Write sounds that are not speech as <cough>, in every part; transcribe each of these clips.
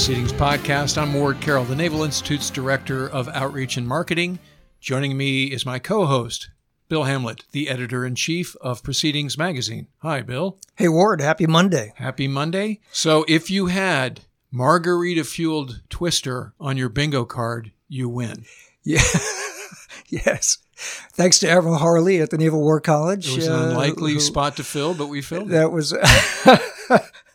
Welcome to the Proceedings Podcast. I'm Ward Carroll, the Naval Institute's Director of Outreach and Marketing. Joining me is my co host, Bill Hamblet, the editor in chief of Proceedings Magazine. Hi, Bill. Hey, Ward. Happy Monday. Happy Monday. So, if you had margarita fueled twister on your bingo card, you win. Yeah. <laughs> yes. Thanks to Admiral Harley at the Naval War College. It was an unlikely uh, who, spot to fill, but we filled that it. was. <laughs>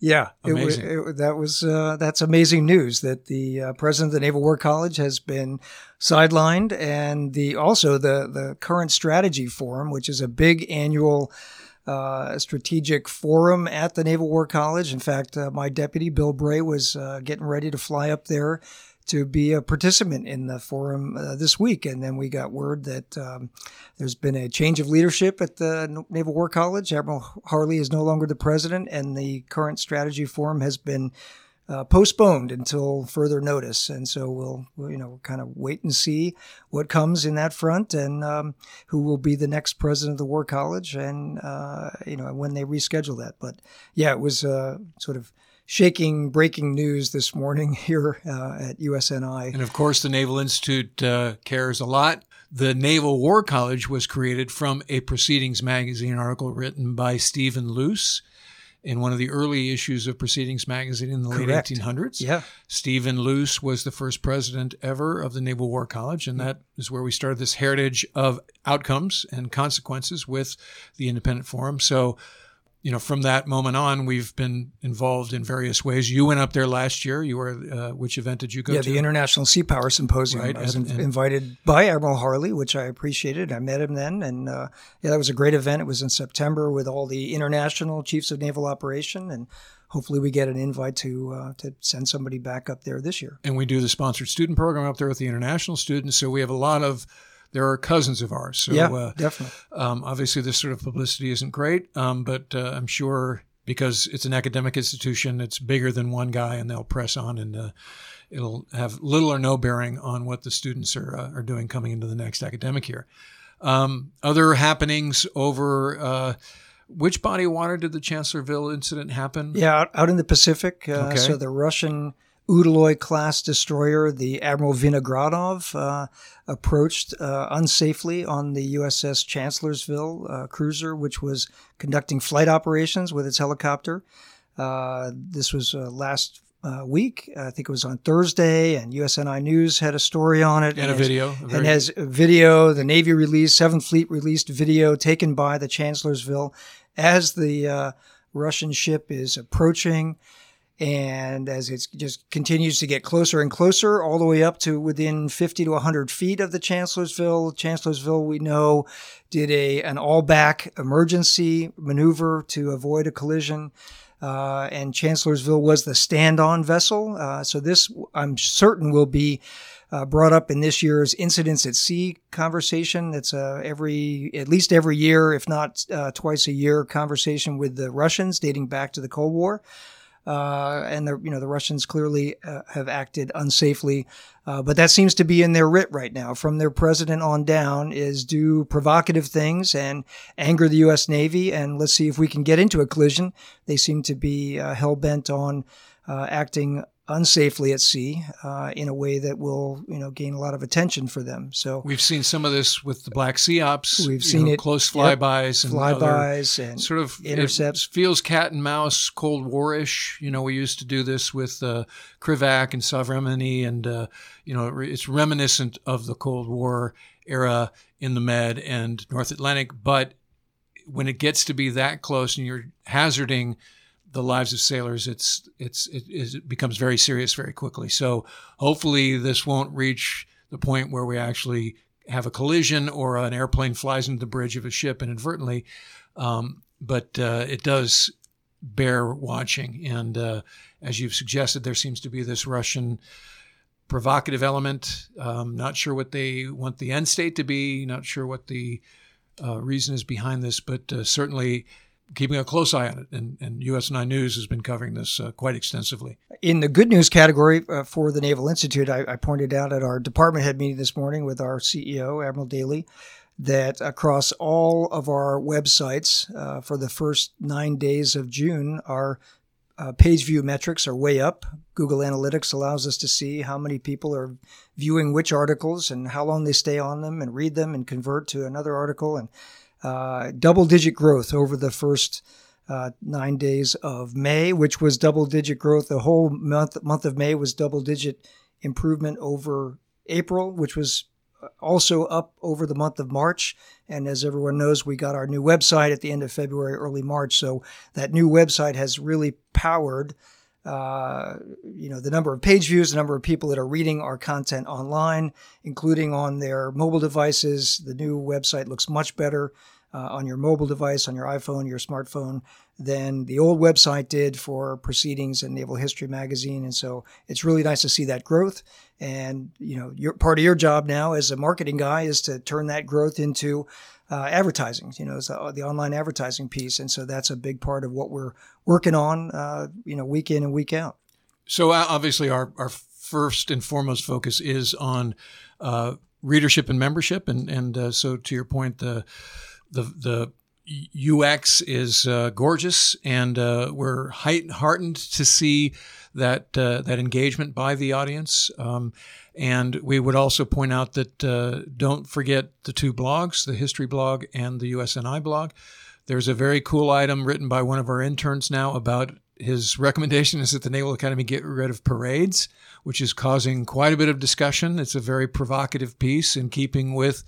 yeah, amazing. It, it, that was uh, that's amazing news that the uh, president of the Naval War College has been sidelined, and the also the the current strategy forum, which is a big annual. Uh, strategic forum at the Naval War College. In fact, uh, my deputy Bill Bray was uh, getting ready to fly up there to be a participant in the forum uh, this week. And then we got word that um, there's been a change of leadership at the Naval War College. Admiral Harley is no longer the president, and the current strategy forum has been uh, postponed until further notice. And so we'll, we'll, you know, kind of wait and see what comes in that front and um, who will be the next president of the War College and, uh, you know, when they reschedule that. But yeah, it was uh, sort of shaking breaking news this morning <laughs> here uh, at USNI. And of course, the Naval Institute uh, cares a lot. The Naval War College was created from a Proceedings magazine article written by Stephen Luce in one of the early issues of Proceedings magazine in the Correct. late 1800s. Yeah. Stephen Luce was the first president ever of the Naval War College, and that is where we started this heritage of outcomes and consequences with the Independent Forum. So you know, from that moment on, we've been involved in various ways. You went up there last year. You were, uh, which event did you go yeah, to? Yeah, the International Sea Power Symposium. Right. I was and, and, invited by Admiral Harley, which I appreciated. I met him then, and uh, yeah, that was a great event. It was in September with all the international chiefs of naval operation, and hopefully we get an invite to uh, to send somebody back up there this year. And we do the sponsored student program up there with the international students, so we have a lot of there are cousins of ours. So, yeah, uh, definitely. Um, obviously, this sort of publicity isn't great, um, but uh, I'm sure because it's an academic institution, it's bigger than one guy, and they'll press on, and uh, it'll have little or no bearing on what the students are uh, are doing coming into the next academic year. Um, other happenings over. Uh, which body of water did the Chancellorsville incident happen? Yeah, out, out in the Pacific. Uh, okay. So the Russian Udaloy class destroyer, the Admiral Vinogradov, uh, approached uh, unsafely on the USS Chancellorsville uh, cruiser, which was conducting flight operations with its helicopter. Uh, this was uh, last uh, week. I think it was on Thursday, and USNI News had a story on it. And, and a has, video. A and has a video. The Navy released, Seventh Fleet released video taken by the Chancellorsville as the Russian ship is approaching. And as it just continues to get closer and closer, all the way up to within 50 to 100 feet of the Chancellorsville, Chancellorsville, we know, did a an all back emergency maneuver to avoid a collision. Uh, and Chancellorsville was the stand on vessel. Uh, so, this, I'm certain, will be uh, brought up in this year's Incidents at Sea conversation. That's uh, every, at least every year, if not uh, twice a year, conversation with the Russians dating back to the Cold War. Uh, and the you know the Russians clearly uh, have acted unsafely, uh, but that seems to be in their writ right now. From their president on down, is do provocative things and anger the U.S. Navy, and let's see if we can get into a collision. They seem to be uh, hell bent on uh, acting unsafely at sea uh, in a way that will you know gain a lot of attention for them. So we've seen some of this with the Black Sea ops. We've seen know, it close flybys yep, and flybys and sort of intercepts. feels cat and mouse, Cold War-ish. You know, we used to do this with uh, Krivak and Sovremenny, and uh, you know, it's reminiscent of the Cold War era in the Med and North Atlantic. But when it gets to be that close and you're hazarding the lives of sailors, it's it's it, it, becomes very serious very quickly. So hopefully this won't reach the point where we actually have a collision or an airplane flies into the bridge of a ship inadvertently. Um, but uh, it does bear watching, and uh, as you've suggested, there seems to be this Russian provocative element. Um, not sure what they want the end state to be. Not sure what the uh, reason is behind this, but uh, certainly keeping a close eye on it. And, and USNI News has been covering this uh, quite extensively. In the good news category uh, for the Naval Institute, I, I, pointed out at our department head meeting this morning with our CEO, Admiral Daly, that across all of our websites uh, for the first nine days of June, our uh, page view metrics are way up. Google Analytics allows us to see how many people are viewing which articles and how long they stay on them and read them and convert to another article. And uh, double digit growth over the first uh, nine days of May, which was double digit growth. The whole month month of May was double digit improvement over April, which was also up over the month of March. And as everyone knows, we got our new website at the end of February, early March. So that new website has really powered, uh, you know, the number of page views, the number of people that are reading our content online, including on their mobile devices. The new website looks much better uh, on your mobile device, on your iPhone, your smartphone, than the old website did for Proceedings and Naval History Magazine. And so it's really nice to see that growth. And you know, your part of your job now as a marketing guy is to turn that growth into uh, advertising. You know, the, the online advertising piece. And so that's a big part of what we're working on. Uh, you know, week in and week out. So uh, obviously, our our first and foremost focus is on uh, readership and membership, and and uh, so to your point, the the the UX is uh, gorgeous, and uh, we're heartened to see that uh, that engagement by the audience. Um, and we would also point out that uh, don't forget the two blogs, the history blog and the USNI blog. There's a very cool item written by one of our interns now about his recommendation is that the Naval Academy get rid of parades, which is causing quite a bit of discussion. It's a very provocative piece in keeping with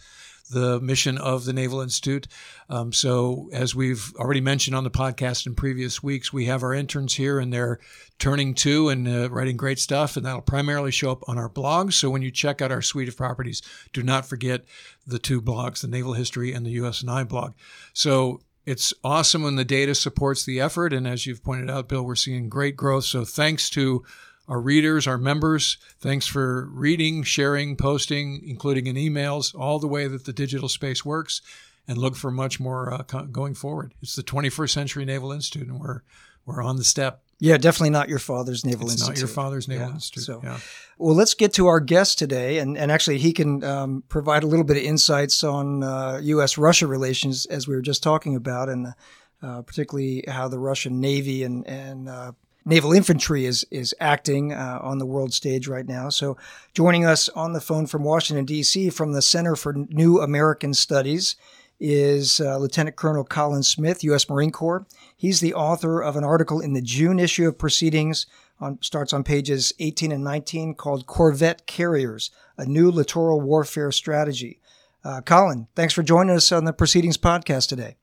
the mission of the Naval Institute. Um, so, as we've already mentioned on the podcast in previous weeks, we have our interns here and they're turning to and uh, writing great stuff, and that'll primarily show up on our blogs. So, when you check out our suite of properties, do not forget the two blogs, the Naval History and the USNI blog. So, it's awesome when the data supports the effort. And as you've pointed out, Bill, we're seeing great growth. So, thanks to our readers, our members. Thanks for reading, sharing, posting, including in emails, all the way that the digital space works, and look for much more uh, going forward. It's the 21st Century Naval Institute, and we're we're on the step. Yeah, definitely not your father's Naval it's Institute. Not your father's Naval yeah, Institute. So, yeah. well, let's get to our guest today, and, and actually he can um, provide a little bit of insights on uh, U.S.-Russia relations, as we were just talking about, and uh, particularly how the Russian Navy and and uh, naval infantry is is acting uh, on the world stage right now. So, joining us on the phone from Washington D.C. from the Center for New American Studies is uh, Lieutenant Colonel Colin Smith, U.S. Marine Corps. He's the author of an article in the June issue of Proceedings. On, starts on pages 18 and 19 called Corvette Carriers, a new littoral warfare strategy. Uh, Colin, thanks for joining us on the Proceedings podcast today.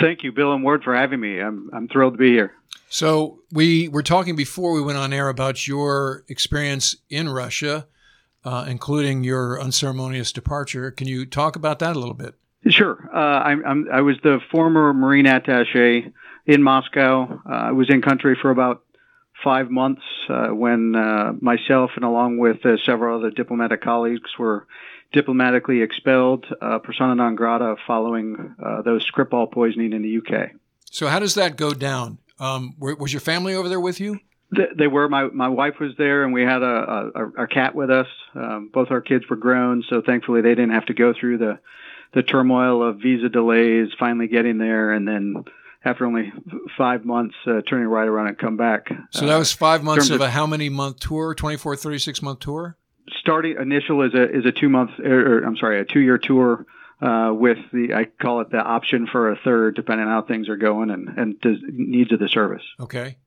Thank you, Bill and Ward, for having me. I'm, I'm thrilled to be here. So we were talking before we went on air about your experience in Russia, uh, including your unceremonious departure. Can you talk about that a little bit? Sure. Uh, I'm, I'm, i was the former Marine attaché in Moscow. Uh, I was in country for about five months uh, when uh, myself and along with uh, several other diplomatic colleagues were diplomatically expelled persona non grata following those Skripal poisoning in the UK. So how does that go down? Um, was your family over there with you? They were. My my wife was there, and we had a, a, a cat with us. Um, both our kids were grown, so thankfully they didn't have to go through the the turmoil of visa delays, finally getting there, and then after only five months, uh, turning right around and come back. So that was five months of a how many month tour? 24, 36 month tour? Starting initial is a is a two month, or, or I'm sorry, a two year tour uh, with the I call it the option for a third, depending on how things are going and and the needs of the service. Okay,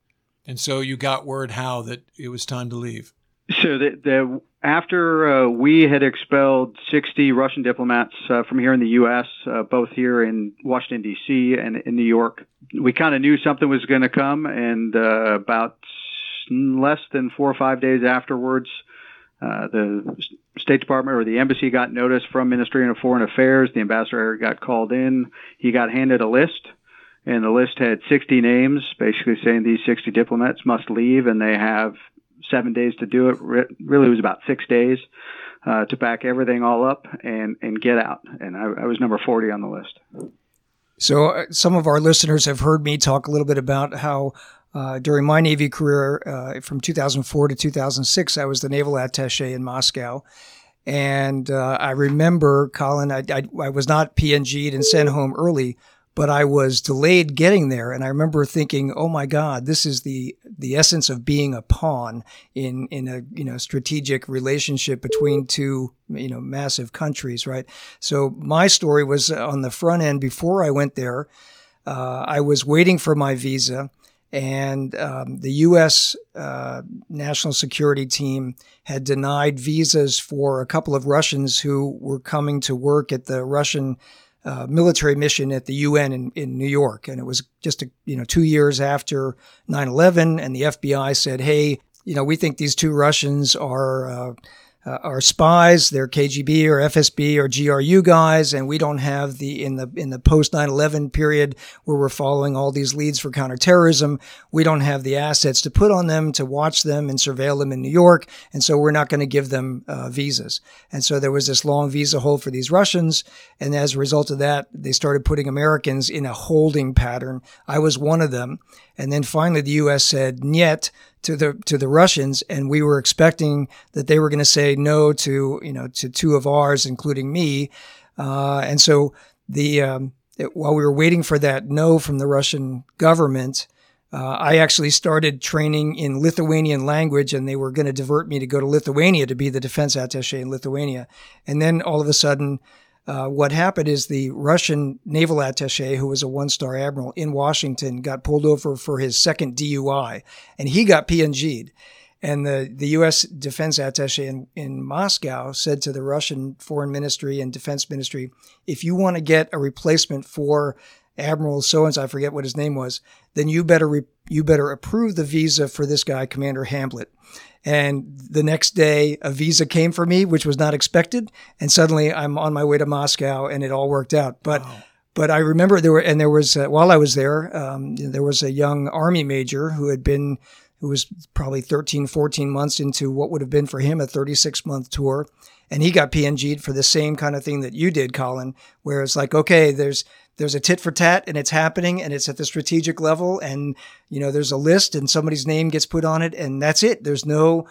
and so you got word how that it was time to leave. So the, the after uh, we had expelled 60 Russian diplomats uh, from here in the U.S., uh, both here in Washington D.C. and in New York, we kind of knew something was going to come, and uh, about less than four or five days afterwards, uh, the State Department or the embassy got notice from Ministry of Foreign Affairs. The ambassador got called in. He got handed a list, and the list had 60 names, basically saying these 60 diplomats must leave, and they have seven days to do it. Really, it was about six days uh, to pack everything all up and and get out. And I, I was number 40 on the list. So, uh, some of our listeners have heard me talk a little bit about how uh, during my Navy career uh, from 2004 to 2006, I was the naval attache in Moscow. And uh, I remember, Colin, I, I, I, was not PNG'd and sent home early, but I was delayed getting there. And I remember thinking, oh my God, this is the, the essence of being a pawn in, in a, you know, strategic relationship between two, you know, massive countries, right? So my story was on the front end before I went there. Uh, I was waiting for my visa and um, the U.S. Uh, national security team had denied visas for a couple of Russians who were coming to work at the Russian uh, military mission at the UN in, in New York. And it was just, a, you know, two years after 9-11 and the FBI said, hey, you know, we think these two Russians are, uh, uh, are spies. They're KGB or FSB or GRU guys, and we don't have the in the in the post 9/11 period where we're following all these leads for counterterrorism. We don't have the assets to put on them to watch them and surveil them in New York, and so we're not going to give them uh, visas. And so there was this long visa hold for these Russians, and as a result of that, they started putting Americans in a holding pattern. I was one of them, and then finally the U.S. said, "Niet." To the to the Russians, and we were expecting that they were going to say no to you know to two of ours, including me, uh, and so the um, it, while we were waiting for that no from the Russian government. Uh, I actually started training in Lithuanian language, and they were going to divert me to go to Lithuania to be the defense attaché in Lithuania. And then all of a sudden, uh, what happened is the Russian naval attaché, who was a one star admiral in Washington, got pulled over for his second DUI, and he got PNG'd. And the, the U.S. defense attaché in, in Moscow said to the Russian foreign ministry and defense ministry, if you want to get a replacement for Admiral so and so, I forget what his name was, then you better re- you better approve the visa for this guy, Commander Hamblet. And the next day, a visa came for me, which was not expected. And suddenly I'm on my way to Moscow and it all worked out. But, wow. but I remember there were, and there was, uh, while I was there, um, there was a young army major who had been, who was probably 13, 14 months into what would have been for him a 36 month tour. And he got PNG'd for the same kind of thing that you did, Colin, where it's like, okay, there's, there's a tit for tat and it's happening and it's at the strategic level and you know there's a list and somebody's name gets put on it and that's it. There's no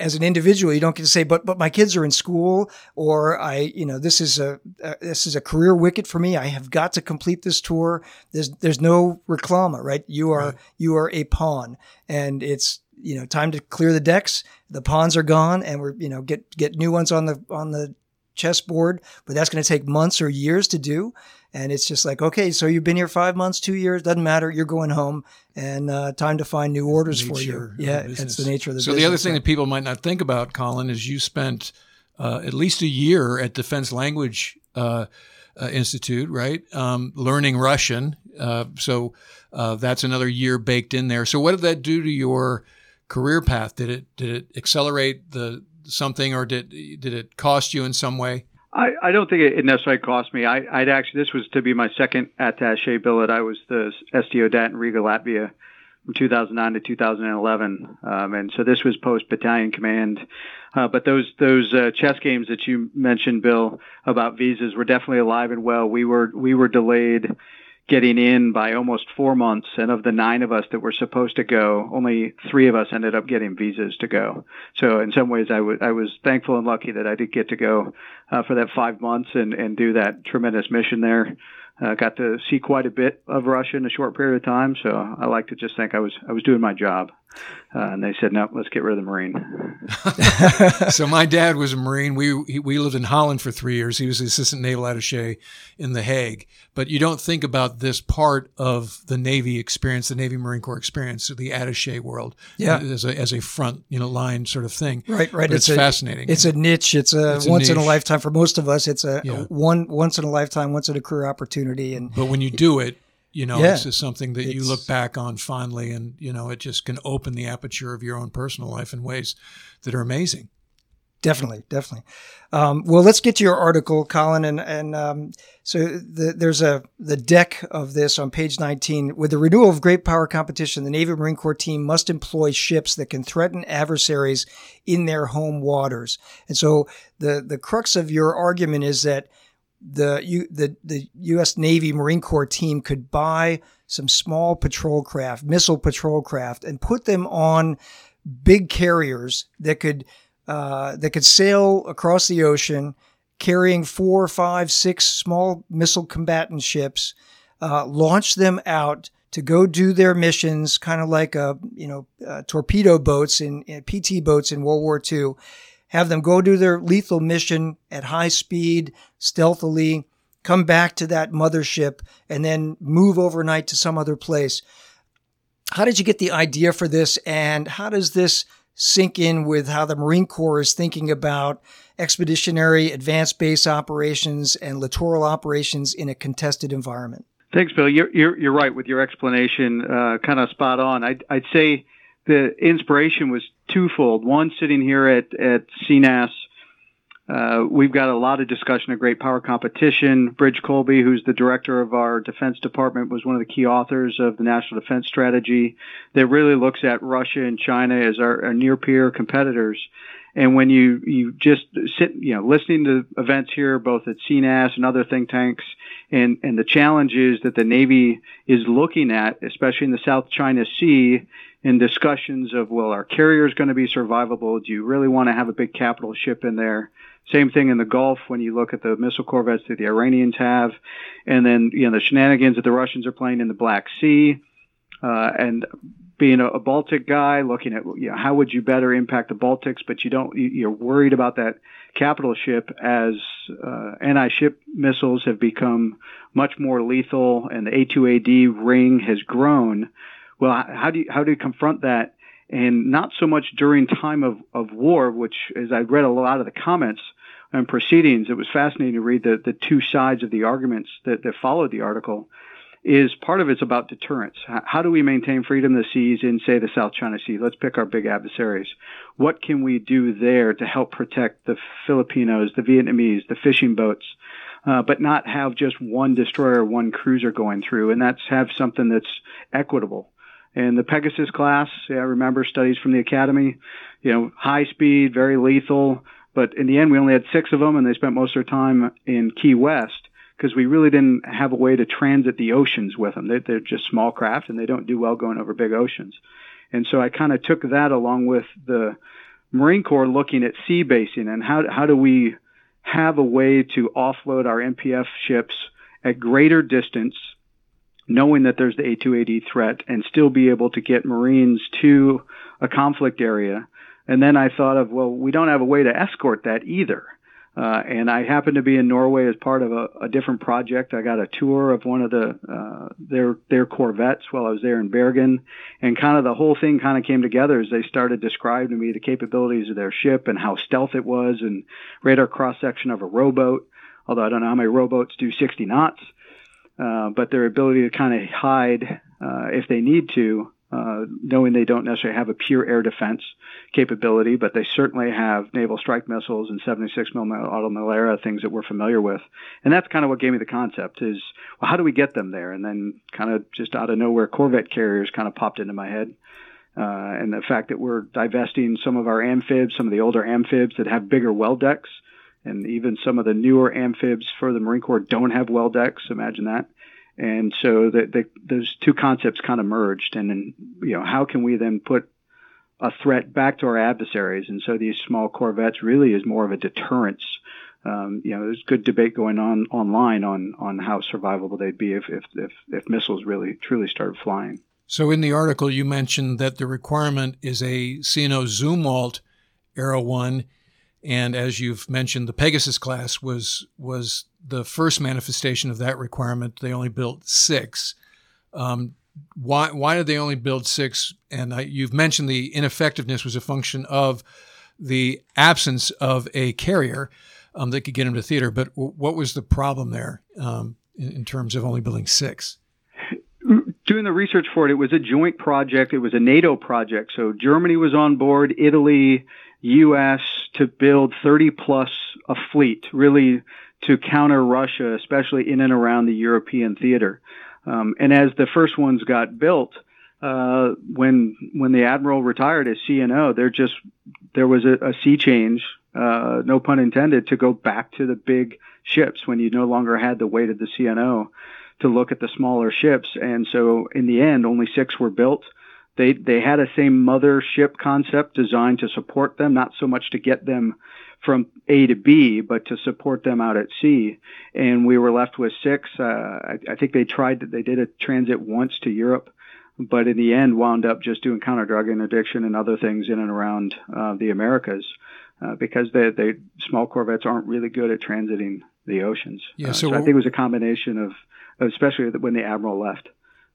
as an individual you don't get to say but but my kids are in school or i you know this is a uh, this is a career wicket for me. I have got to complete this tour. There's there's no reclama right? You are right. you are a pawn and it's you know time to clear the decks. The pawns are gone and we're you know get get new ones on the on the chessboard but that's going to take months or years to do and it's just like, okay, so you've been here five months, two years, doesn't matter. You're going home, and uh, time to find new orders for you. Yeah, it's the nature of the so business. the other thing that people might not think about, Colin, is you spent uh, at least a year at Defense Language uh, uh Institute, right? Um, learning Russian. Uh, so uh, that's another year baked in there. So what did that do to your career path? Did it did it accelerate the something, or did did it cost you in some way? I, I don't think it necessarily cost me. I, would actually, this was to be my second attache billet. I was the SDO DAT in Riga, Latvia from 2009 to 2011. Um, and so this was post battalion command. Uh, but those, those uh, chess games that you mentioned, Bill, about visas were definitely alive and well. We were, we were delayed getting in by almost four months. And of the nine of us that were supposed to go, only three of us ended up getting visas to go. So in some ways, I, w- I was thankful and lucky that I did get to go uh, for that five months and, and do that tremendous mission there. Uh, got to see quite a bit of Russia in a short period of time, so I like to just think I was I was doing my job. Uh, and they said, "No, let's get rid of the Marine." <laughs> so my dad was a Marine. We we lived in Holland for three years. He was the assistant naval attaché in The Hague. But you don't think about this part of the Navy experience, the Navy Marine Corps experience, the attaché world, yeah. as a as a front you know line sort of thing. Right, right. But it's, it's a, fascinating. It's a niche. It's a it's once a in a lifetime for most of us. It's a, yeah. a one once in a lifetime, once in a career opportunity. And but when you do it, you know, yeah, it's something that you look back on fondly, and you know, it just can open the aperture of your own personal life in ways that are amazing. Definitely, definitely. Um, well, let's get to your article, Colin, and and um, so the, there's a the deck of this on page 19. With the renewal of great power competition, the Navy Marine Corps team must employ ships that can threaten adversaries in their home waters. And so the the crux of your argument is that the U, the the U.S. Navy Marine Corps team could buy some small patrol craft, missile patrol craft, and put them on big carriers that could uh, that could sail across the ocean carrying four, five, six small missile combatant ships, uh, launch them out to go do their missions, kind of like a you know uh, torpedo boats in, in PT boats in World War II. Have them go do their lethal mission at high speed, stealthily, come back to that mothership, and then move overnight to some other place. How did you get the idea for this, and how does this sync in with how the Marine Corps is thinking about expeditionary advanced base operations and littoral operations in a contested environment. Thanks, Bill. You're, you're, you're right with your explanation, uh, kind of spot on. I'd, I'd say the inspiration was twofold. One, sitting here at, at CNAS, uh, we've got a lot of discussion of great power competition. Bridge Colby, who's the director of our Defense Department, was one of the key authors of the National Defense Strategy that really looks at Russia and China as our, our near peer competitors. And when you, you just sit, you know, listening to events here, both at CNAS and other think tanks, and, and the challenges that the Navy is looking at, especially in the South China Sea, in discussions of, well, are carriers going to be survivable? Do you really want to have a big capital ship in there? Same thing in the Gulf when you look at the missile corvettes that the Iranians have, and then you know the shenanigans that the Russians are playing in the Black Sea, uh, and being a, a, Baltic guy, looking at you know how would you better impact the Baltics, but you don't you're worried about that capital ship as uh, anti-ship missiles have become much more lethal, and the A2AD ring has grown. Well, how do you how do you confront that? And not so much during time of, of war, which as I read a lot of the comments, and proceedings, it was fascinating to read the, the two sides of the arguments that, that followed the article. Is part of it's about deterrence. How do we maintain freedom of the seas in, say, the South China Sea? Let's pick our big adversaries. What can we do there to help protect the Filipinos, the Vietnamese, the fishing boats, uh, but not have just one destroyer, one cruiser going through, and that's have something that's equitable. And the Pegasus class, yeah, I remember studies from the Academy, you know, high speed, very lethal, but in the end, we only had six of them, and they spent most of their time in Key West because we really didn't have a way to transit the oceans with them. They, they're just small craft, and they don't do well going over big oceans. And so I kind of took that along with the Marine Corps looking at sea basing and how how do we have a way to offload our MPF ships at greater distance, knowing that there's the A2AD threat, and still be able to get Marines to a conflict area and then I thought of, well, we don't have a way to escort that either. Uh, and I happened to be in Norway as part of a, a different project. I got a tour of one of the uh, their their corvettes while I was there in Bergen, and kind of the whole thing kind of came together as they started describing to me the capabilities of their ship and how stealth it was, and radar cross section of a rowboat. Although I don't know how many rowboats do 60 knots, uh, but their ability to kind of hide uh, if they need to uh, knowing they don't necessarily have a pure air defense capability, but they certainly have naval strike missiles and 76 mm auto era things that we're familiar with. And that's kind of what gave me the concept is, well, how do we get them there? And then kind of just out of nowhere, Corvette carriers kind of popped into my head. Uh, and the fact that we're divesting some of our amphibs, some of the older amphibs that have bigger well decks, and even some of the newer amphibs for the Marine Corps don't have well decks. Imagine that and so the, the, those two concepts kind of merged. And then, you know, how can we then put a threat back to our adversaries? And so these small corvettes really is more of a deterrence. Um, you know, there's good debate going on online on on how survivable they'd be if if if, if missiles really truly started flying. So in the article, you mentioned that the requirement is a CNO Zumwalt Era One, and as you've mentioned, the Pegasus class was was the first manifestation of that requirement, they only built six. Um, why why did they only build six? And I, you've mentioned the ineffectiveness was a function of the absence of a carrier um, that could get them to theater. But w- what was the problem there um, in, in terms of only building six? Doing the research for it, it was a joint project. It was a NATO project. So Germany was on board, Italy, U.S. to build 30 plus a fleet, really to counter Russia, especially in and around the European theater. Um, and as the first ones got built, uh, when when the admiral retired as CNO, there just there was a, a sea change, uh, no pun intended, to go back to the big ships when you no longer had the weight of the CNO to look at the smaller ships. And so in the end, only six were built. They they had a same mothership concept designed to support them, not so much to get them from A to B, but to support them out at sea. And we were left with six. Uh, I, I think they tried they did a transit once to Europe, but in the end wound up just doing counter drug interdiction and other things in and around uh, the Americas. Uh, because they, they small corvettes aren't really good at transiting the oceans. Yeah, uh, so, so I think it was a combination of, especially when the admiral left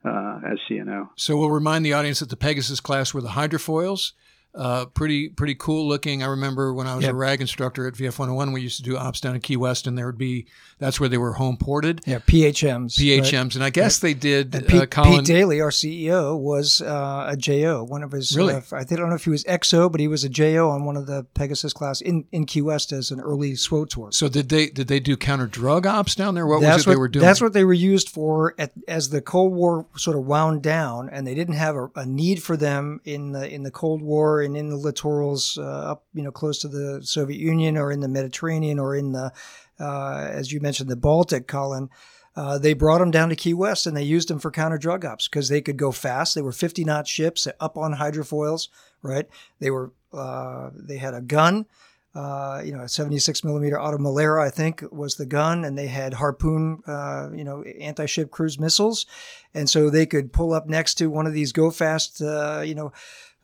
uh, as CNO. So we'll remind the audience that the Pegasus class were the hydrofoils. Uh, pretty pretty cool looking. I remember when I was Yep. a RAG instructor at VF 101, we used to do ops down in Key West, and there would be that's where they were home ported Yeah, PHMs. right? PHMs, and I guess they did. And uh, Pete, Colin, Pete Daly, our CEO, was uh, a JO. One of his, Really? uh, I don't know if he was XO, but he was a JO on one of the Pegasus class in, in Key West as an early SWO tour. so did they did they do counter drug ops down there? What that's was it what they were doing? that's what they were used for at, as the Cold War sort of wound down, and they didn't have a, a need for them in the in the Cold War and in the littorals uh, up you know close to the Soviet Union or in the Mediterranean or in the uh, as you mentioned the Baltic, Colin. Uh, they brought them down to Key West and they used them for counter drug ops because they could go fast. They were 50 knot ships up on hydrofoils, right? They were uh, they had a gun uh, you know, a 76 millimeter Oto Melara, I think, was the gun, and they had Harpoon, uh, you know, anti-ship cruise missiles, and so they could pull up next to one of these go fast, you know,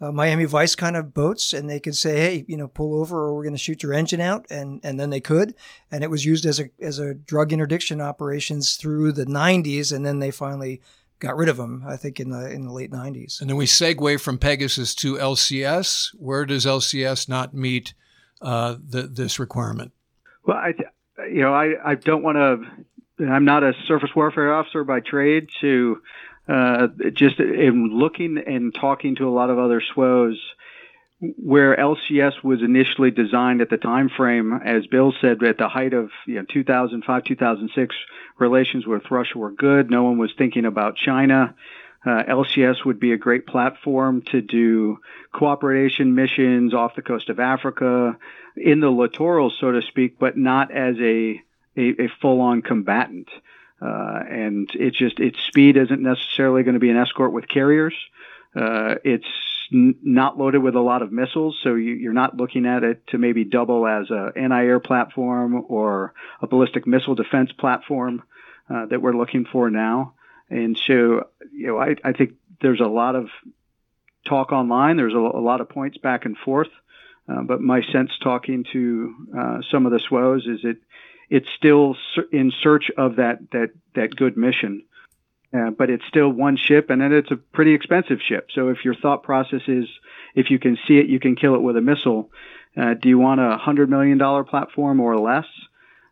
uh, Miami Vice kind of boats, and they could say, hey, you know, pull over, or we're going to shoot your engine out, and and then they could, and it was used as a as a drug interdiction operations through the 90s, and then they finally got rid of them, I think, in the in the late 90s. and then we segue from Pegasus to LCS. Where does LCS not meet uh, the, this requirement? Well, I, you know, I, I don't want to. I'm not a surface warfare officer by trade. To uh, just in looking and talking to a lot of other SWOs, where LCS was initially designed at the time frame, as Bill said, at the height of you know 2005, 2006, relations with Russia were good. No one was thinking about China. Uh, LCS would be a great platform to do cooperation missions off the coast of Africa, in the littoral, so to speak, but not as a a, a full-on combatant. Uh, and it's just its speed isn't necessarily going to be an escort with carriers. Uh, it's n- not loaded with a lot of missiles, so you, you're not looking at it to maybe double as an anti-air platform or a ballistic missile defense platform uh, that we're looking for now. And so, you know, I, I think there's a lot of talk online. There's a, a lot of points back and forth. Uh, but my sense talking to uh, some of the SWOs is it it's still in search of that that that good mission. Uh, but it's still one ship, and then it's a pretty expensive ship. So if your thought process is, if you can see it, you can kill it with a missile. Uh, do you want a hundred million dollar platform or less,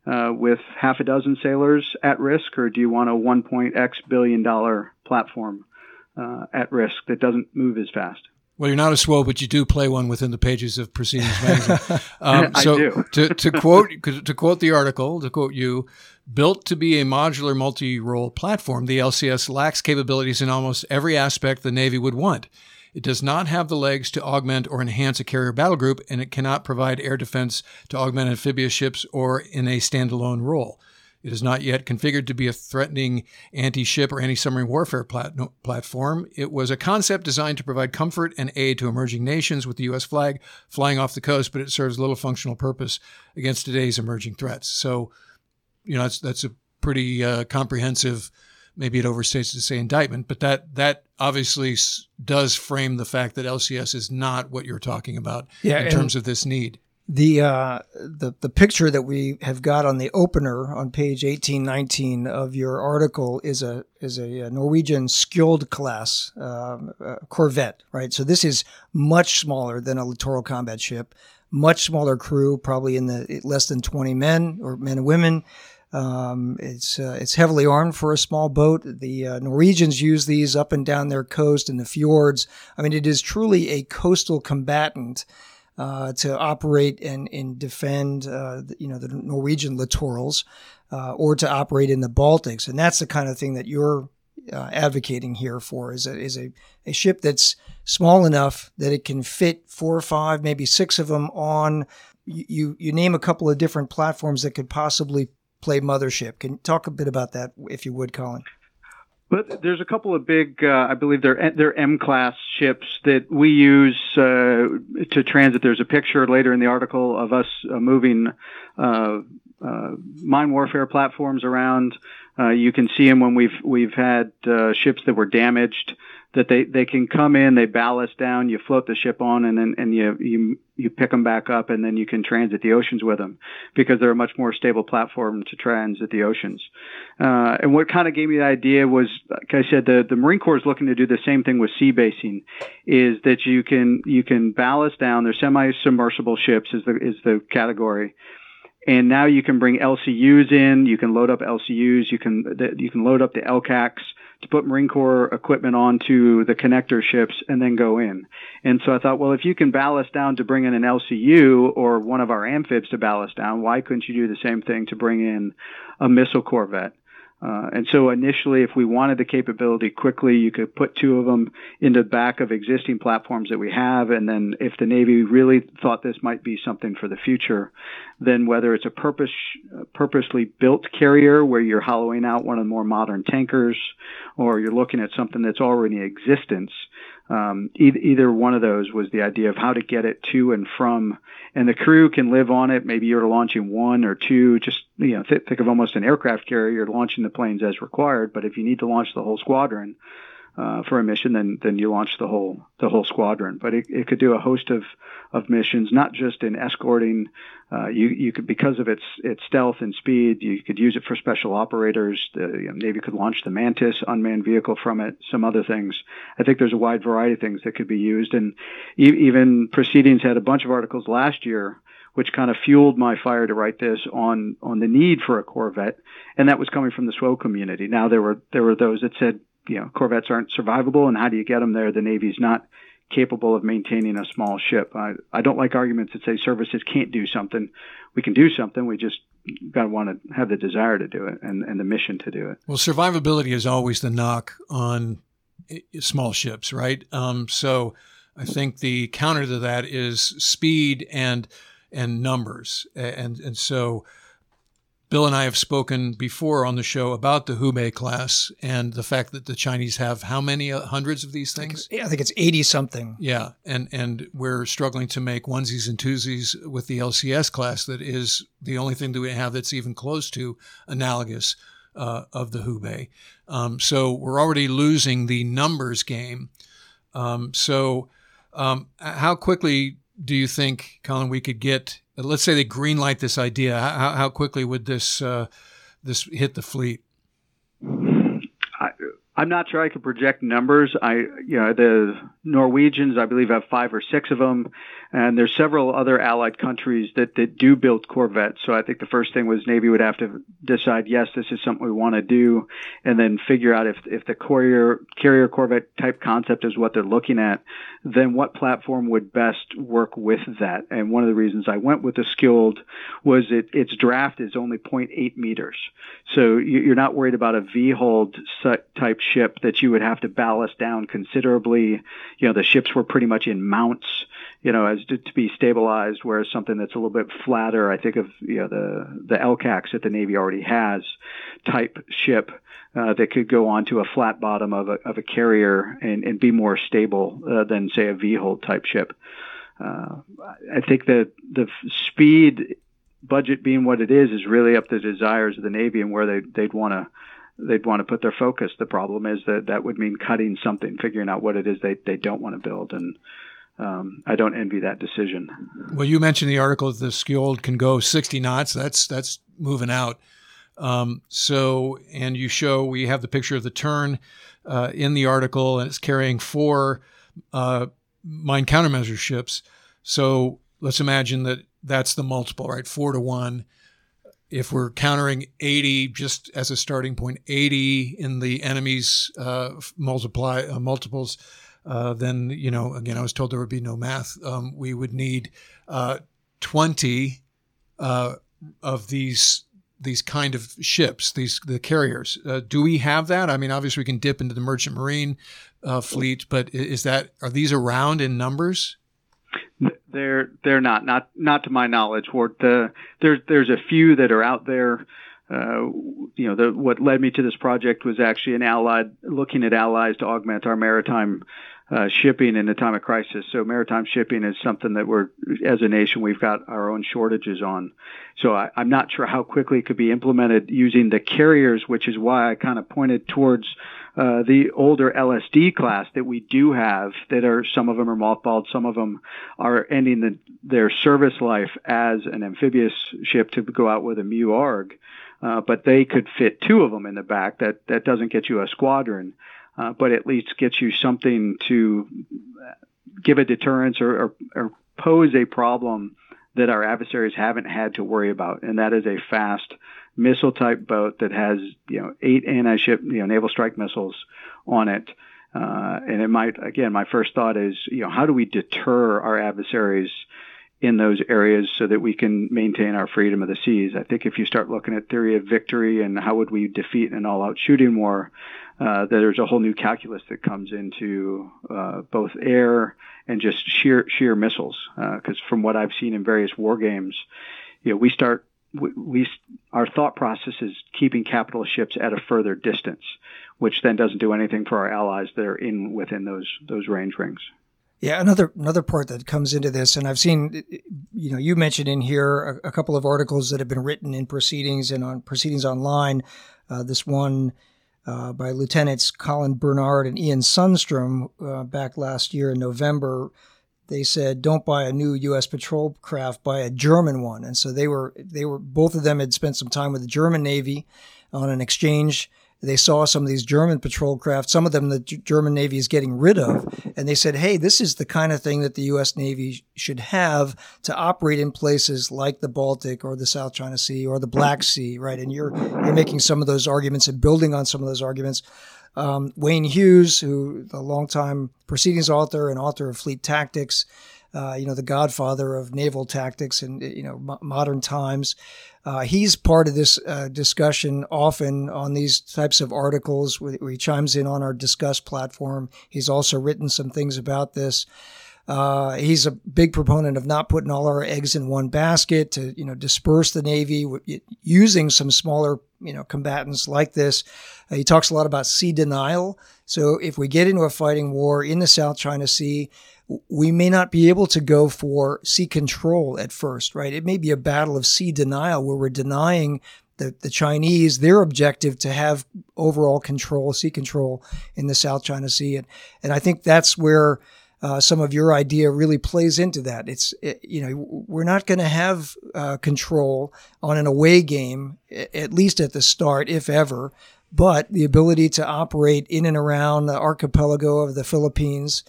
uh, with half a dozen sailors at risk, or do you want a one point X billion dollar platform uh, at risk that doesn't move as fast? Well, you're not a SWO, but you do play one within the pages of Proceedings magazine. <laughs> Um, I so do. to, to quote to quote the article, to quote you, built to be a modular multi-role platform, the LCS lacks capabilities in almost every aspect the Navy would want. It does not have the legs to augment or enhance a carrier battle group, and it cannot provide air defense to augment amphibious ships or in a standalone role. It is not yet configured to be a threatening anti ship or anti submarine warfare plat- platform. It was a concept designed to provide comfort and aid to emerging nations with the U.S. flag flying off the coast, but it serves little functional purpose against today's emerging threats. So, you know, that's, that's a pretty uh, comprehensive, maybe it overstates to say indictment, but that, that obviously s- does frame the fact that LCS is not what you're talking about Yeah, in terms of this need. The uh, the the picture that we have got on the opener on page eighteen nineteen of your article is a is a Norwegian Skjold class um, uh, corvette, right? So this is much smaller than a littoral combat ship, much smaller crew, probably in the less than twenty men or men and women. Um, it's uh, it's heavily armed for a small boat. The uh, Norwegians use these up and down their coast in the fjords. I mean, it is truly a coastal combatant uh, to operate and, and defend, uh, you know, the Norwegian littorals, uh, or to operate in the Baltics, and that's the kind of thing that you're uh, advocating here for is a, is a, a ship that's small enough that it can fit four or five, maybe six of them on. You you, you name a couple of different platforms that could possibly play mothership. Can you talk a bit about that, if you would, Colin? But there's a couple of big, uh, I believe they're they're M class ships that we use uh, to transit. There's a picture later in the article of us uh, moving uh, mine warfare platforms around. Uh, you can see them when we've we've had ships that were damaged that they, they can come in, they ballast down, you float the ship on, and then and you you you pick them back up, and then you can transit the oceans with them because they're a much more stable platform to transit the oceans. Uh, and what kind of gave me the idea was, like I said, the the Marine Corps is looking to do the same thing with sea basing, is that you can you can ballast down. They're semi-submersible ships is the is the category and now you can bring LCUs in. You can load up LCUs. You can you can load up the LCACs to put Marine Corps equipment onto the connector ships and then go in. And so I thought, well, if you can ballast down to bring in an LCU or one of our amphibs to ballast down, why couldn't you do the same thing to bring in a missile corvette? Uh, and so initially, if we wanted the capability quickly, you could put two of them into the back of existing platforms that we have. And then if the Navy really thought this might be something for the future, then whether it's a purpose, purposely built carrier where you're hollowing out one of the more modern tankers, or you're looking at something that's already in existence, um, e- either one of those was the idea of how to get it to and from, and the crew can live on it. Maybe you're launching one or two, just you know, th- think of almost an aircraft carrier. You're launching the planes as required, but if you need to launch the whole squadron, uh, for a mission, then then you launch the whole the whole squadron. But it, it could do a host of of missions, not just in escorting. Uh, you you could because of its its stealth and speed, you could use it for special operators. The you know, Navy could launch the Mantis unmanned vehicle from it. Some other things. I think there's a wide variety of things that could be used. And e- even Proceedings had a bunch of articles last year which kind of fueled my fire to write this on on the need for a Corvette, and that was coming from the SWO community. Now there were there were those that said you know corvettes aren't survivable, and how do you get them there? The Navy's not capable of maintaining a small ship. I, I don't like arguments that say services can't do something. We can do something. We just got to want to have the desire to do it and, and the mission to do it. Well, survivability is always the knock on small ships, right? Um, so I think the counter to that is speed and and numbers, and and so Bill and I have spoken before on the show about the Houbei class and the fact that the Chinese have how many uh, hundreds of these things? I think it's 80 something. Yeah. And, and we're struggling to make onesies and twosies with the LCS class that is the only thing that we have that's even close to analogous uh, of the Houbei. Um, so we're already losing the numbers game. Um, so um, how quickly do you think, Colin, we could get let's say they greenlight this idea, how, how quickly would this uh, this hit the fleet? I, I'm not sure I could project numbers. I, you know, the Norwegians, I believe, have five or six of them, and there's several other allied countries that, that do build corvettes. So I think the first thing was Navy would have to decide, yes, this is something we want to do, and then figure out if if the carrier carrier corvette type concept is what they're looking at, then what platform would best work with that. And one of the reasons I went with the Skjold was it its draft is only 0.8 meters, so you're not worried about a V-hull type ship that you would have to ballast down considerably. You know, the ships were pretty much in mounts, you know, as to, to be stabilized, whereas something that's a little bit flatter, I think of, you know, the, the LCACs that the Navy already has type ship uh, that could go onto a flat bottom of a, of a carrier and, and be more stable uh, than, say, a V-hull type ship. Uh, I think that the speed budget being what it is is really up to the desires of the Navy and where they, they'd want to they'd want to put their focus. The problem is that that would mean cutting something, figuring out what it is they, they don't want to build. And um, I don't envy that decision. Well, you mentioned the article that the Skjold can go 60 knots. That's that's moving out. Um, so, and you show we have the picture of the turn uh, in the article, and it's carrying four uh, mine countermeasure ships. So let's imagine that that's the multiple, right? Four to one if we're countering 80 just as a starting point, 80 in the enemy's uh, multiply uh, multiples, uh, then you know again I was told there would be no math. Um, we would need uh, 20 uh, of these these kind of ships, these the carriers. Uh, do we have that? I mean, obviously we can dip into the merchant marine fleet, but is that are these around in numbers? They're they're not not not to my knowledge. Ward. The there's there's a few that are out there. uh, you know, the, what led me to this project was actually an allied looking at allies to augment our maritime uh, shipping in a time of crisis. So maritime shipping is something that we're, as a nation, we've got our own shortages on. So I, am not sure how quickly it could be implemented using the carriers, which is why I kind of pointed towards uh, the older LSD class that we do have. That are some of them are mothballed, some of them are ending the, their service life as an amphibious ship to go out with a MEU ARG. Uh, but they could fit two of them in the back. That that doesn't get you a squadron uh, but at least gets you something to give a deterrence or, or, or pose a problem that our adversaries haven't had to worry about, and that is a fast missile type boat that has you know eight anti-ship you know naval strike missiles on it. Uh, and it might again, my first thought is you know how do we deter our adversaries in those areas so that we can maintain our freedom of the seas? I think if you start looking at theory of victory and how would we defeat an all-out shooting war, uh, there's a whole new calculus that comes into uh, both air and just sheer sheer missiles. Because uh, from what I've seen in various war games, you know, we start we, we our thought process is keeping capital ships at a further distance, which then doesn't do anything for our allies that are in within those those range rings. Yeah, another another part that comes into this, and I've seen, you know, you mentioned in here a, a couple of articles that have been written in proceedings and on proceedings online. Uh, this one uh, by Lieutenants Colin Bernard and Ian Sundstrom uh, back last year in November. They said, "Don't buy a new U.S. patrol craft, buy a German one." And so they were they were both of them had spent some time with the German Navy on an exchange they saw some of these German patrol craft, some of them the German Navy is getting rid of, and they said, "Hey, this is the kind of thing that the U.S. Navy should have to operate in places like the Baltic or the South China Sea or the Black Sea, right?" And you're you're making some of those arguments and building on some of those arguments. Um, Wayne Hughes, who the longtime proceedings author and author of Fleet Tactics, uh, you know, the godfather of naval tactics in you know modern times. Uh, he's part of this uh, discussion often on these types of articles he chimes in on our Disqus platform. He's also written some things about this. Uh, he's a big proponent of not putting all our eggs in one basket to, you know, disperse the Navy using some smaller, you know, combatants like this. Uh, he talks a lot about sea denial. So if we get into a fighting war in the South China Sea, we may not be able to go for sea control at first, right? It may be a battle of sea denial where we're denying the, the Chinese their objective to have overall control, sea control in the South China Sea. And, and I think that's where uh, some of your idea really plays into that. It's, it, you know, we're not going to have uh, control on an away game, at least at the start, if ever. But the ability to operate in and around the archipelago of the Philippines,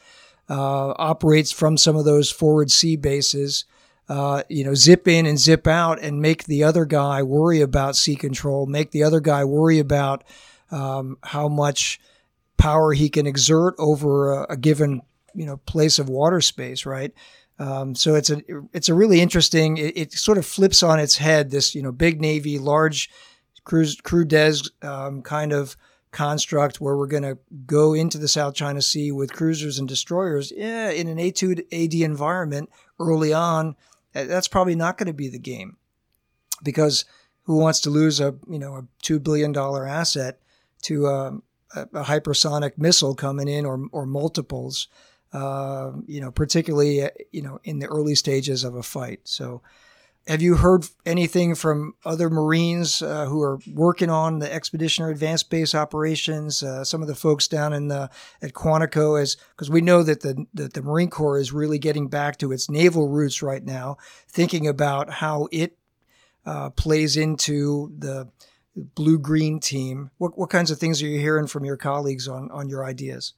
uh, operates from some of those forward sea bases. Uh, you know, zip in and zip out and make the other guy worry about sea control, make the other guy worry about um, how much power he can exert over a, a, given, you know, place of water space, right? Um, so it's a it's a really interesting. It, it, sort of flips on its head this you know big navy, large cruise crew des um, kind of construct where we're going to go into the South China Sea with cruisers and destroyers, yeah, in an A2 AD environment early on, that's probably not going to be the game because who wants to lose a you know a two billion dollar asset to um, a, a, hypersonic missile coming in or or multiples, uh, you know, particularly you know in the early stages of a fight. So have you heard anything from other Marines uh, who are working on the Expeditionary Advanced Base operations? Uh, some of the folks down in the at Quantico, as because we know that the that the Marine Corps is really getting back to its naval roots right now, thinking about how it uh, plays into the blue green team. What what kinds of things are you hearing from your colleagues on on your ideas?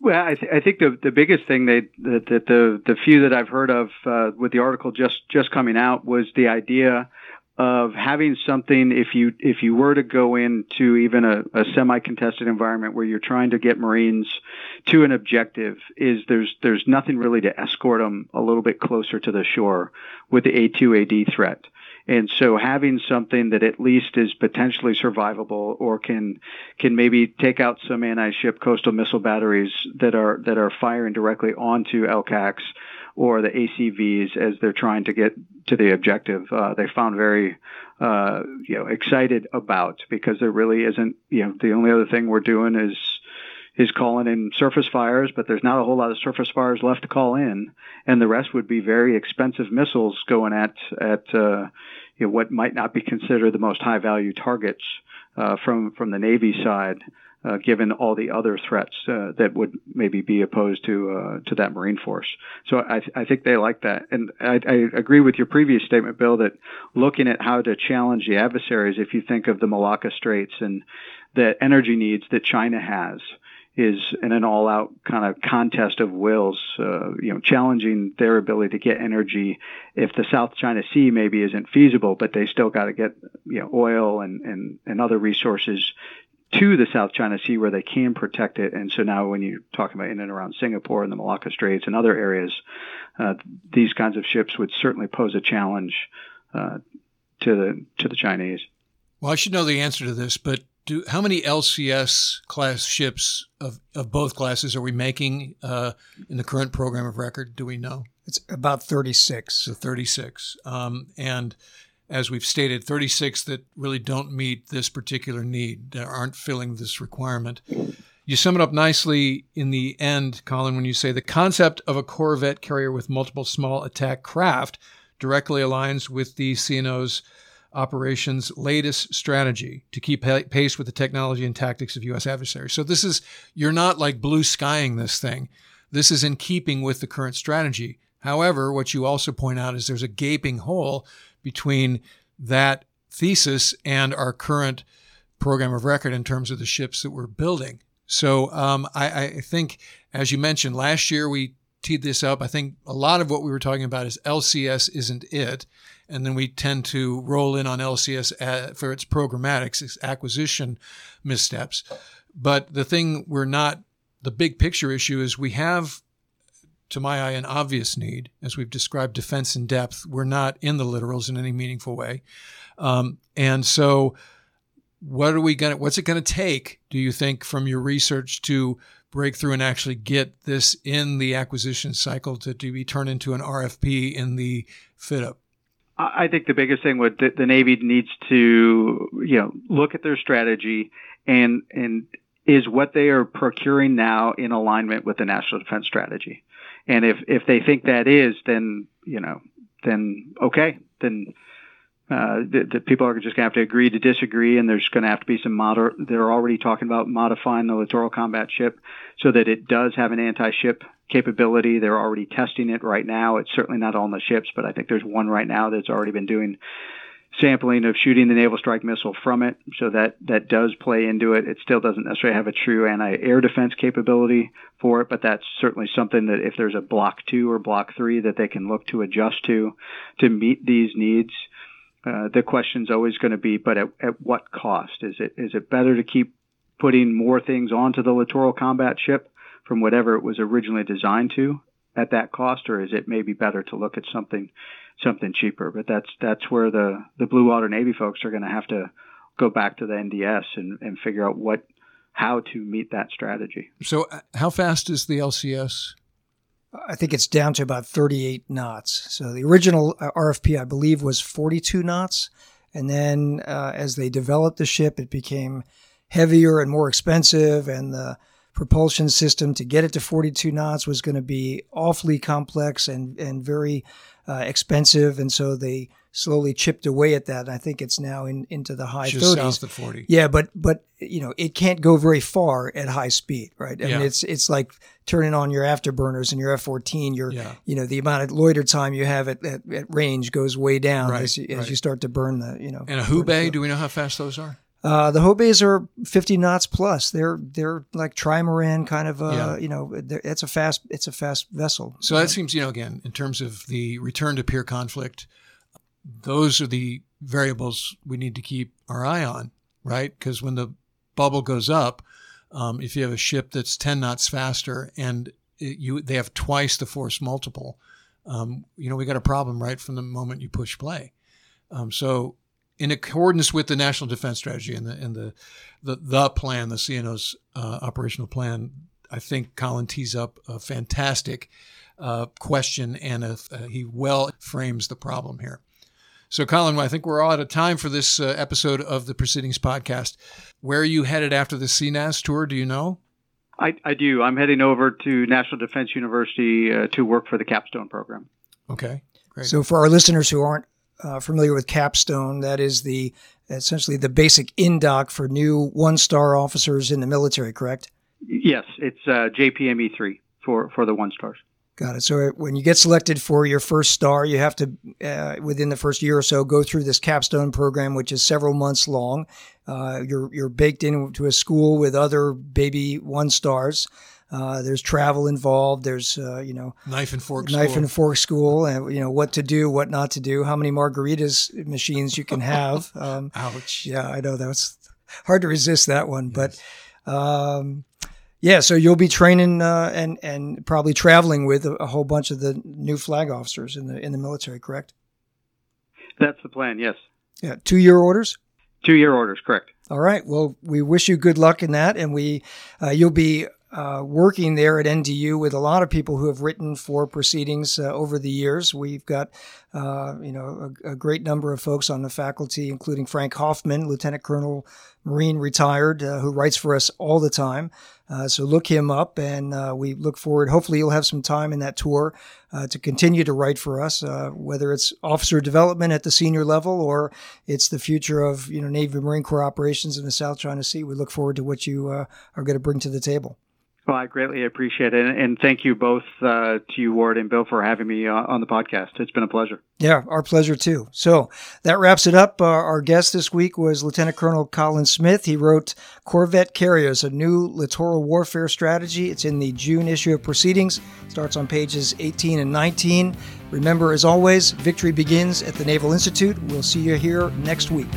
Well, I, th- I think the the biggest thing they that, that the the few that I've heard of uh, with the article just just coming out was the idea of having something if you if you were to go into even a, a semi contested environment where you're trying to get Marines to an objective is there's there's nothing really to escort them a little bit closer to the shore with the A2 AD threat. And so having something that at least is potentially survivable or can can maybe take out some anti-ship coastal missile batteries that are that are firing directly onto LCACs or the ACVs as they're trying to get to the objective. Uh, they found very uh, you know excited about because there really isn't you know the only other thing we're doing is is calling in surface fires, but there's not a whole lot of surface fires left to call in, and the rest would be very expensive missiles going at at uh, you know, what might not be considered the most high value targets uh, from from the Navy side. Uh, given all the other threats uh, that would maybe be opposed to uh, to that Marine force. So I, th- I think they like that, and I, I, agree with your previous statement, Bill, that looking at how to challenge the adversaries, if you think of the Malacca Straits and the energy needs that China has, is in an all-out kind of contest of wills, uh, you know, challenging their ability to get energy. If the South China Sea maybe isn't feasible, but they still got to get you know oil and, and and other resources to the South China Sea where they can protect it. And so now, when you talk about in and around Singapore and the Malacca Straits and other areas, uh, these kinds of ships would certainly pose a challenge uh, to the to the Chinese. Well, I should know the answer to this, but do how many LCS class ships of, of both classes are we making uh, in the current program of record? Do we know? It's about 36. So 36. Um, and as we've stated, 36 that really don't meet this particular need, that aren't filling this requirement. You sum it up nicely in the end, Colin, when you say the concept of a corvette carrier with multiple small attack craft directly aligns with the CNO's operations latest strategy to keep pace with the technology and tactics of U.S. adversaries. So this is, you're not like blue skying this thing. This is in keeping with the current strategy. However, what you also point out is there's a gaping hole between that thesis and our current program of record in terms of the ships that we're building. So um, I, I think, as you mentioned, last year we teed this up. I think a lot of what we were talking about is LCS isn't it and then we tend to roll in on LCS for its programmatics, its acquisition missteps. But the thing we're not, the big picture issue is we have, to my eye, an obvious need. As we've described defense in depth, we're not in the littorals in any meaningful way. Um, and so, what are we going to, what's it going to take, do you think, from your research to break through and actually get this in the acquisition cycle to, to be turned into an RFP in the fit up? I think the biggest thing would the, the Navy needs to you know look at their strategy and and is what they are procuring now in alignment with the national defense strategy. And if if they think that is, then you know, then okay, then uh, the, the, people are just going to have to agree to disagree, and there's going to have to be some moder. They're already talking about modifying the littoral combat ship so that it does have an anti-ship capability. They're already testing it right now. It's certainly not on the ships, but I think there's one right now that's already been doing sampling of shooting the naval strike missile from it. So that that does play into it. It still doesn't necessarily have a true anti-air defense capability for it, but that's certainly something that if there's a block two or block three that they can look to adjust to to meet these needs. Uh, the question's always going to be, but at, at what cost? Is it is it better to keep putting more things onto the littoral combat ship from whatever it was originally designed to at that cost, or is it maybe better to look at something something cheaper? But that's that's where the the Blue Water Navy folks are going to have to go back to the NDS and, and figure out what how to meet that strategy. So, uh, how fast is the LCS? I think it's down to about 38 knots. So the original uh, RFP, I believe, was 42 knots. And then uh, as they developed the ship, it became heavier and more expensive. And the propulsion system to get it to 42 knots was going to be awfully complex and, and very uh, expensive. And so they slowly chipped away at that. I think it's now in, into the high Just 30s. South of 40. Yeah, but but you know it can't go very far at high speed, right? I yeah. mean, it's it's like turning on your afterburners and your F-14. Your yeah. you know the amount of loiter time you have at, at, at range goes way down right, as, you, right. as you start to burn the you know. And a Houbei, do we know how fast those are? Uh, the Houbeis are 50 knots plus. They're they're like trimaran kind of. Uh, yeah. You know, it's a fast it's a fast vessel. So that seems you know again in terms of the return to peer conflict those are the variables we need to keep our eye on, right? Because when the bubble goes up, um, if you have a ship that's 10 knots faster and it, you they have twice the force multiple, um, you know, we got a problem right from the moment you push play. Um, so, in accordance with the national defense strategy and the and the the, the plan, the CNO's uh, operational plan, I think Colin tees up a fantastic uh, question, and a, uh, he well frames the problem here. So, Colin, I think we're all out of time for this uh, episode of the Proceedings podcast. Where are you headed after the CNAS tour? Do you know? I, I do. I'm heading over to National Defense University uh, to work for the capstone program. Okay, great. So, for our listeners who aren't uh, familiar with capstone, that is the essentially the basic indoc for new one star officers in the military, correct? Yes, it's uh, JPME three for for the one stars. Got it. So when you get selected for your first star, you have to, uh, within the first year or so, go through this capstone program, which is several months long. Uh, you're you're baked into a school with other baby one stars. Uh, there's travel involved. There's uh, you know knife and fork knife school. and fork school, and you know what to do, what not to do, how many margaritas machines you can have. <laughs> Um, Ouch. Yeah, I know that was hard to resist that one, yes. but. Um, yeah, so you'll be training uh, and and probably traveling with a, a, whole bunch of the new flag officers in the in the military, correct? That's the plan. Yes. Yeah, two year orders. Two year orders, correct. All right. Well, we wish you good luck in that, and we uh, you'll be uh, working there at NDU with a lot of people who have written for proceedings uh, over the years. We've got, uh, you know, a, a, great number of folks on the faculty, including Frank Hoffman, Lieutenant Colonel Marine retired, uh, who writes for us all the time. Uh, so look him up, and uh, we look forward. Hopefully, you'll have some time in that tour to continue to write for us, whether it's officer development at the senior level or it's the future of you know Navy Marine Corps operations in the South China Sea. We look forward to what you are going to bring to the table. Well, I greatly appreciate it. And thank you both uh, to you, Ward and Bill, for having me uh, on the podcast. It's been a pleasure. Yeah, our pleasure too. So that wraps it up. Uh, our guest this week was Lieutenant Colonel Colin Smith. He wrote Corvette Carriers, a new littoral warfare strategy. It's in the June issue of Proceedings. starts on pages 18 and 19. Remember, as always, victory begins at the Naval Institute. We'll see you here next week.